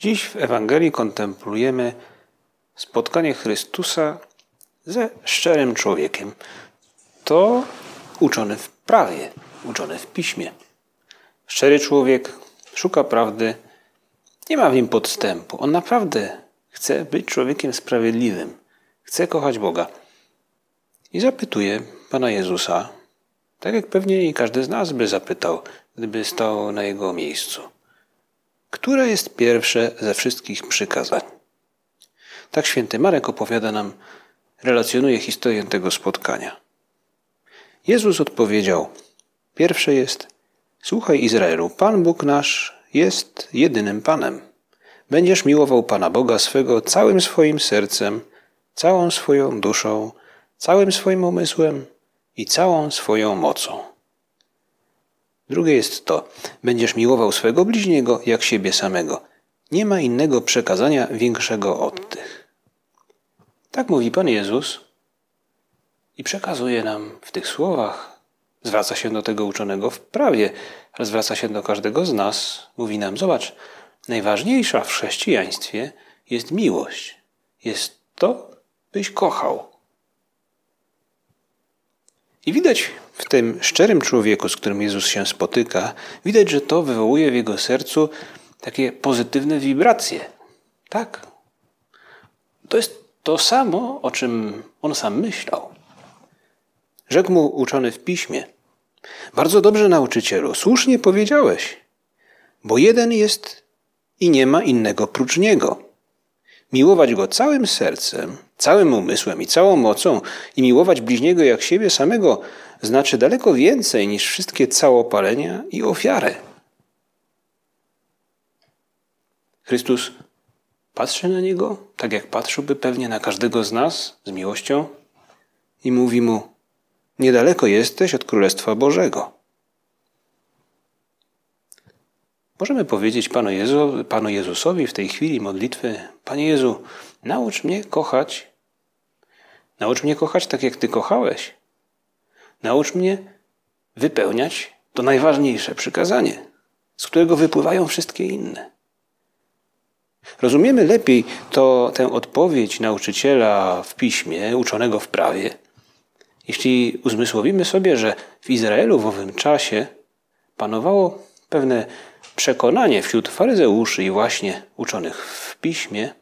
Dziś w Ewangelii kontemplujemy spotkanie Chrystusa ze szczerym człowiekiem. To uczony w prawie, uczony w piśmie. Szczery człowiek szuka prawdy, nie ma w nim podstępu. On naprawdę chce być człowiekiem sprawiedliwym, chce kochać Boga. I zapytuje Pana Jezusa, tak jak pewnie i każdy z nas by zapytał, gdyby stał na jego miejscu. Które jest pierwsze ze wszystkich przykazań? Tak święty Marek opowiada nam, relacjonuje historię tego spotkania. Jezus odpowiedział: Pierwsze jest: Słuchaj Izraelu, Pan Bóg nasz jest jedynym Panem. Będziesz miłował Pana Boga swego całym swoim sercem, całą swoją duszą, całym swoim umysłem i całą swoją mocą. Drugie jest to: będziesz miłował swego bliźniego jak siebie samego. Nie ma innego przekazania większego od tych. Tak mówi Pan Jezus i przekazuje nam w tych słowach. Zwraca się do tego uczonego w prawie, ale zwraca się do każdego z nas. Mówi nam: Zobacz, najważniejsza w chrześcijaństwie jest miłość. Jest to, byś kochał. I widać w tym szczerym człowieku, z którym Jezus się spotyka, widać, że to wywołuje w jego sercu takie pozytywne wibracje. Tak. To jest to samo, o czym on sam myślał. Rzekł mu uczony w piśmie: Bardzo dobrze, nauczycielu, słusznie powiedziałeś, bo jeden jest i nie ma innego prócz niego. Miłować go całym sercem, całym umysłem i całą mocą i miłować bliźniego jak siebie samego znaczy daleko więcej niż wszystkie całopalenia i ofiary. Chrystus patrzy na niego, tak jak patrzyłby pewnie na każdego z nas z miłością i mówi mu: Niedaleko jesteś od Królestwa Bożego. Możemy powiedzieć Panu, Jezu, Panu Jezusowi w tej chwili modlitwy: Panie Jezu, naucz mnie kochać. Naucz mnie kochać tak, jak Ty kochałeś. Naucz mnie wypełniać to najważniejsze przykazanie, z którego wypływają wszystkie inne. Rozumiemy lepiej to, tę odpowiedź nauczyciela w piśmie, uczonego w prawie, jeśli uzmysłowimy sobie, że w Izraelu w owym czasie panowało pewne przekonanie wśród faryzeuszy i właśnie uczonych w piśmie,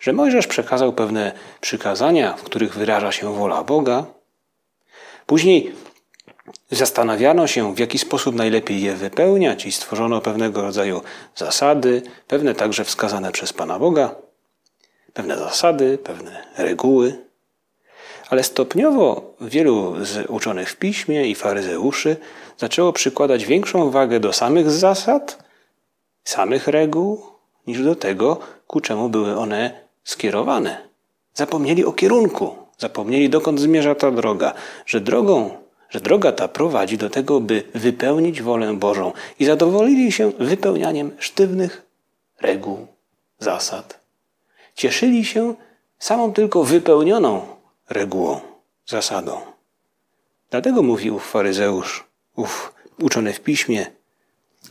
że Mojżesz przekazał pewne przykazania, w których wyraża się wola Boga. Później zastanawiano się, w jaki sposób najlepiej je wypełniać, i stworzono pewnego rodzaju zasady, pewne także wskazane przez Pana Boga, pewne zasady, pewne reguły. Ale stopniowo wielu z uczonych w piśmie i faryzeuszy zaczęło przykładać większą wagę do samych zasad, samych reguł, niż do tego, ku czemu były one skierowane. Zapomnieli o kierunku, zapomnieli dokąd zmierza ta droga, że drogą, że droga ta prowadzi do tego, by wypełnić wolę Bożą i zadowolili się wypełnianiem sztywnych reguł, zasad. Cieszyli się samą tylko wypełnioną regułą, zasadą. Dlatego mówi ów faryzeusz, ów uczony w piśmie,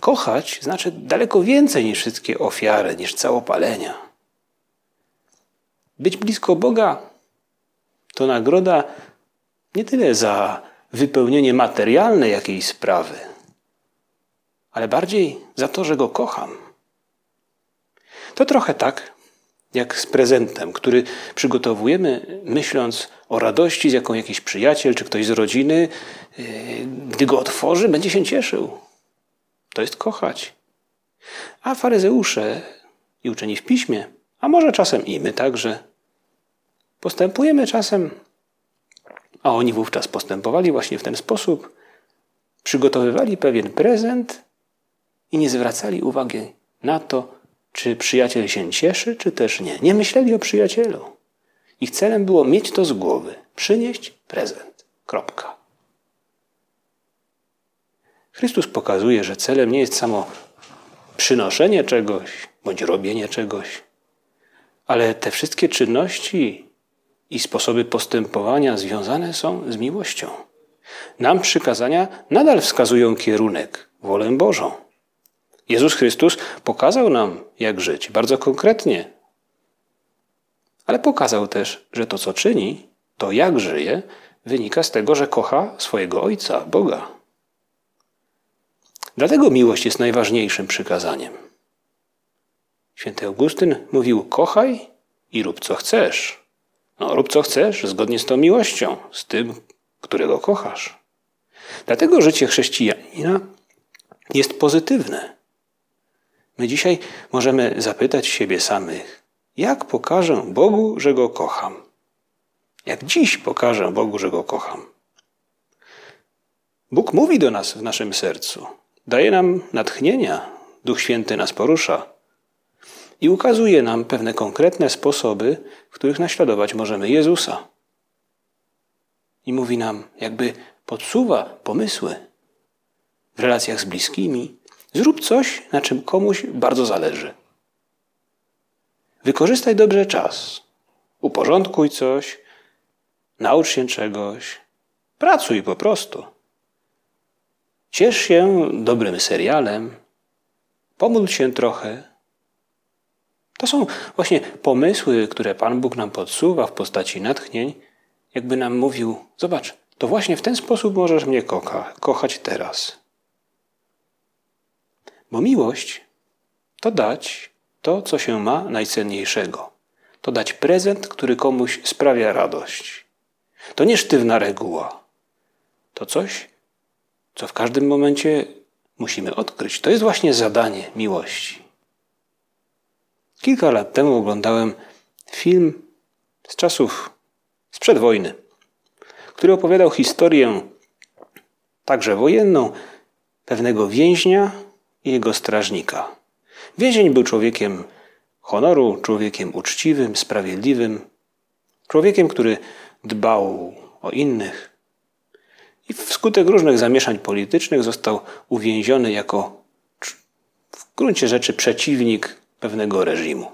kochać znaczy daleko więcej niż wszystkie ofiary, niż całopalenia. Być blisko Boga to nagroda nie tyle za wypełnienie materialne jakiejś sprawy, ale bardziej za to, że Go kocham. To trochę tak, jak z prezentem, który przygotowujemy, myśląc o radości, z jaką jakiś przyjaciel czy ktoś z rodziny, yy, gdy go otworzy, będzie się cieszył. To jest kochać. A faryzeusze i uczeni w piśmie, a może czasem i my także, postępujemy czasem, a oni wówczas postępowali właśnie w ten sposób, przygotowywali pewien prezent i nie zwracali uwagi na to, czy przyjaciel się cieszy, czy też nie. Nie myśleli o przyjacielu. Ich celem było mieć to z głowy, przynieść prezent. Kropka. Chrystus pokazuje, że celem nie jest samo przynoszenie czegoś bądź robienie czegoś, ale te wszystkie czynności i sposoby postępowania związane są z miłością. Nam przykazania nadal wskazują kierunek, wolę Bożą. Jezus Chrystus pokazał nam, jak żyć, bardzo konkretnie. Ale pokazał też, że to, co czyni, to jak żyje, wynika z tego, że kocha swojego Ojca, Boga. Dlatego miłość jest najważniejszym przykazaniem. Święty Augustyn mówił: Kochaj i rób co chcesz. No, rób co chcesz, zgodnie z tą miłością, z tym, którego kochasz. Dlatego życie chrześcijanina jest pozytywne. My dzisiaj możemy zapytać siebie samych, jak pokażę Bogu, że Go kocham? Jak dziś pokażę Bogu, że Go kocham? Bóg mówi do nas w naszym sercu, daje nam natchnienia, Duch Święty nas porusza i ukazuje nam pewne konkretne sposoby, w których naśladować możemy Jezusa. I mówi nam, jakby podsuwa pomysły w relacjach z bliskimi. Zrób coś, na czym komuś bardzo zależy. Wykorzystaj dobrze czas. Uporządkuj coś, naucz się czegoś, pracuj po prostu. Ciesz się dobrym serialem, pomódl się trochę. To są właśnie pomysły, które Pan Bóg nam podsuwa w postaci natchnień, jakby nam mówił: Zobacz, to właśnie w ten sposób możesz mnie kocha, kochać teraz. Bo miłość to dać to, co się ma najcenniejszego. To dać prezent, który komuś sprawia radość. To nie sztywna reguła. To coś, co w każdym momencie musimy odkryć. To jest właśnie zadanie miłości. Kilka lat temu oglądałem film z czasów sprzed wojny, który opowiadał historię także wojenną pewnego więźnia i jego strażnika. Więzień był człowiekiem honoru, człowiekiem uczciwym, sprawiedliwym, człowiekiem, który dbał o innych. I wskutek różnych zamieszań politycznych został uwięziony jako w gruncie rzeczy przeciwnik pewnego reżimu.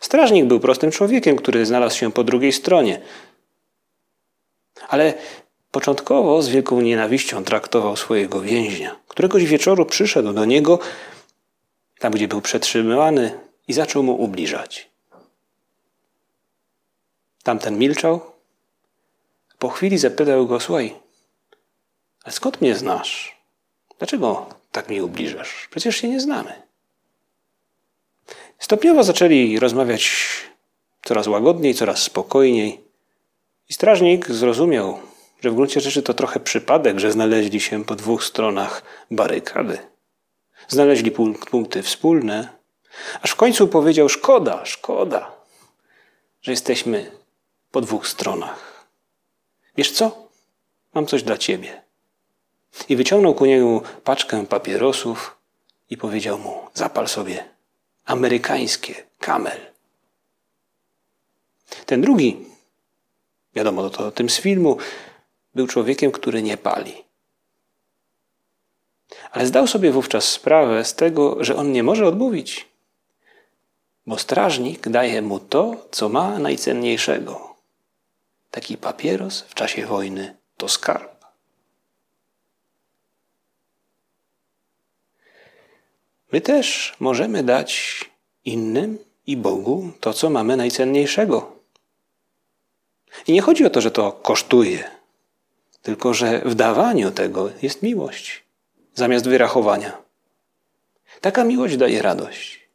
Strażnik był prostym człowiekiem, który znalazł się po drugiej stronie. Ale początkowo z wielką nienawiścią traktował swojego więźnia. Któregoś wieczoru przyszedł do niego, tam gdzie był przetrzymywany, i zaczął mu ubliżać. Tamten milczał. Po chwili zapytał go: Słuchaj, ale skąd mnie znasz? Dlaczego tak mi ubliżasz? Przecież się nie znamy. Stopniowo zaczęli rozmawiać coraz łagodniej, coraz spokojniej. I strażnik zrozumiał, że w gruncie rzeczy to trochę przypadek, że znaleźli się po dwóch stronach barykady. Znaleźli punkty wspólne, aż w końcu powiedział: Szkoda, szkoda, że jesteśmy po dwóch stronach. Wiesz co? Mam coś dla ciebie. I wyciągnął ku niemu paczkę papierosów i powiedział mu: Zapal sobie amerykańskie, kamel. Ten drugi, wiadomo to o tym z filmu, był człowiekiem, który nie pali. Ale zdał sobie wówczas sprawę z tego, że on nie może odmówić, bo strażnik daje mu to, co ma najcenniejszego. Taki papieros w czasie wojny to skarb. My też możemy dać innym i Bogu to, co mamy najcenniejszego. I nie chodzi o to, że to kosztuje, tylko że w dawaniu tego jest miłość zamiast wyrachowania. Taka miłość daje radość.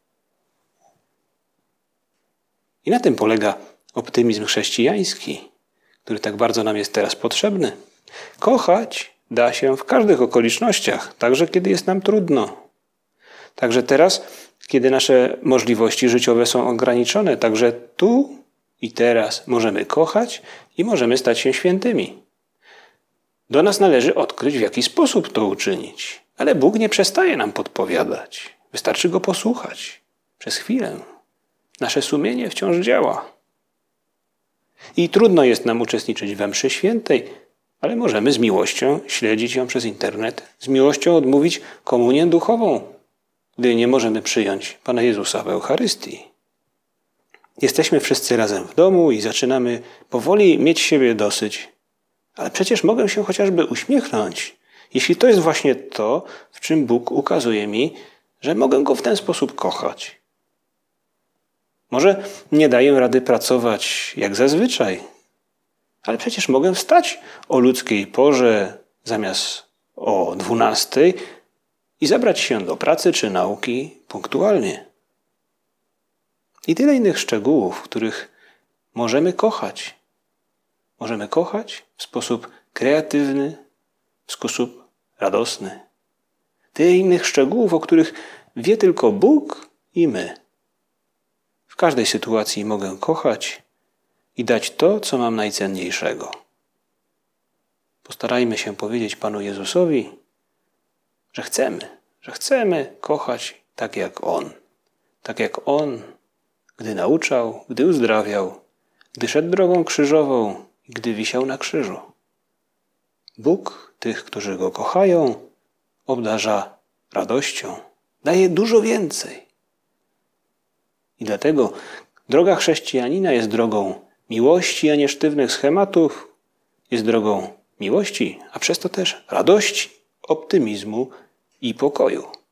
I na tym polega optymizm chrześcijański, który tak bardzo nam jest teraz potrzebny. Kochać da się w każdych okolicznościach, także kiedy jest nam trudno, Także teraz, kiedy nasze możliwości życiowe są ograniczone, także tu i teraz możemy kochać i możemy stać się świętymi. Do nas należy odkryć, w jaki sposób to uczynić. Ale Bóg nie przestaje nam podpowiadać. Wystarczy go posłuchać przez chwilę. Nasze sumienie wciąż działa. I trudno jest nam uczestniczyć we mszy świętej, ale możemy z miłością śledzić ją przez internet, z miłością odmówić komunię duchową, gdy nie możemy przyjąć Pana Jezusa w Eucharystii. Jesteśmy wszyscy razem w domu i zaczynamy powoli mieć siebie dosyć. Ale przecież mogę się chociażby uśmiechnąć, jeśli to jest właśnie to, w czym Bóg ukazuje mi że mogę go w ten sposób kochać. Może nie daję rady pracować jak zazwyczaj, ale przecież mogę wstać o ludzkiej porze zamiast o dwunastej i zabrać się do pracy czy nauki punktualnie. I tyle innych szczegółów, których możemy kochać. Możemy kochać w sposób kreatywny, w sposób radosny. Tyle innych szczegółów, o których wie tylko Bóg i my. W każdej sytuacji mogę kochać i dać to, co mam najcenniejszego. Postarajmy się powiedzieć Panu Jezusowi, że chcemy, że chcemy kochać tak jak On. Tak jak On, gdy nauczał, gdy uzdrawiał, gdy szedł drogą krzyżową gdy wisiał na krzyżu. Bóg tych, którzy Go kochają, obdarza radością, daje dużo więcej. I dlatego droga chrześcijanina jest drogą miłości, a nie sztywnych schematów, jest drogą miłości, a przez to też radości, optymizmu i pokoju.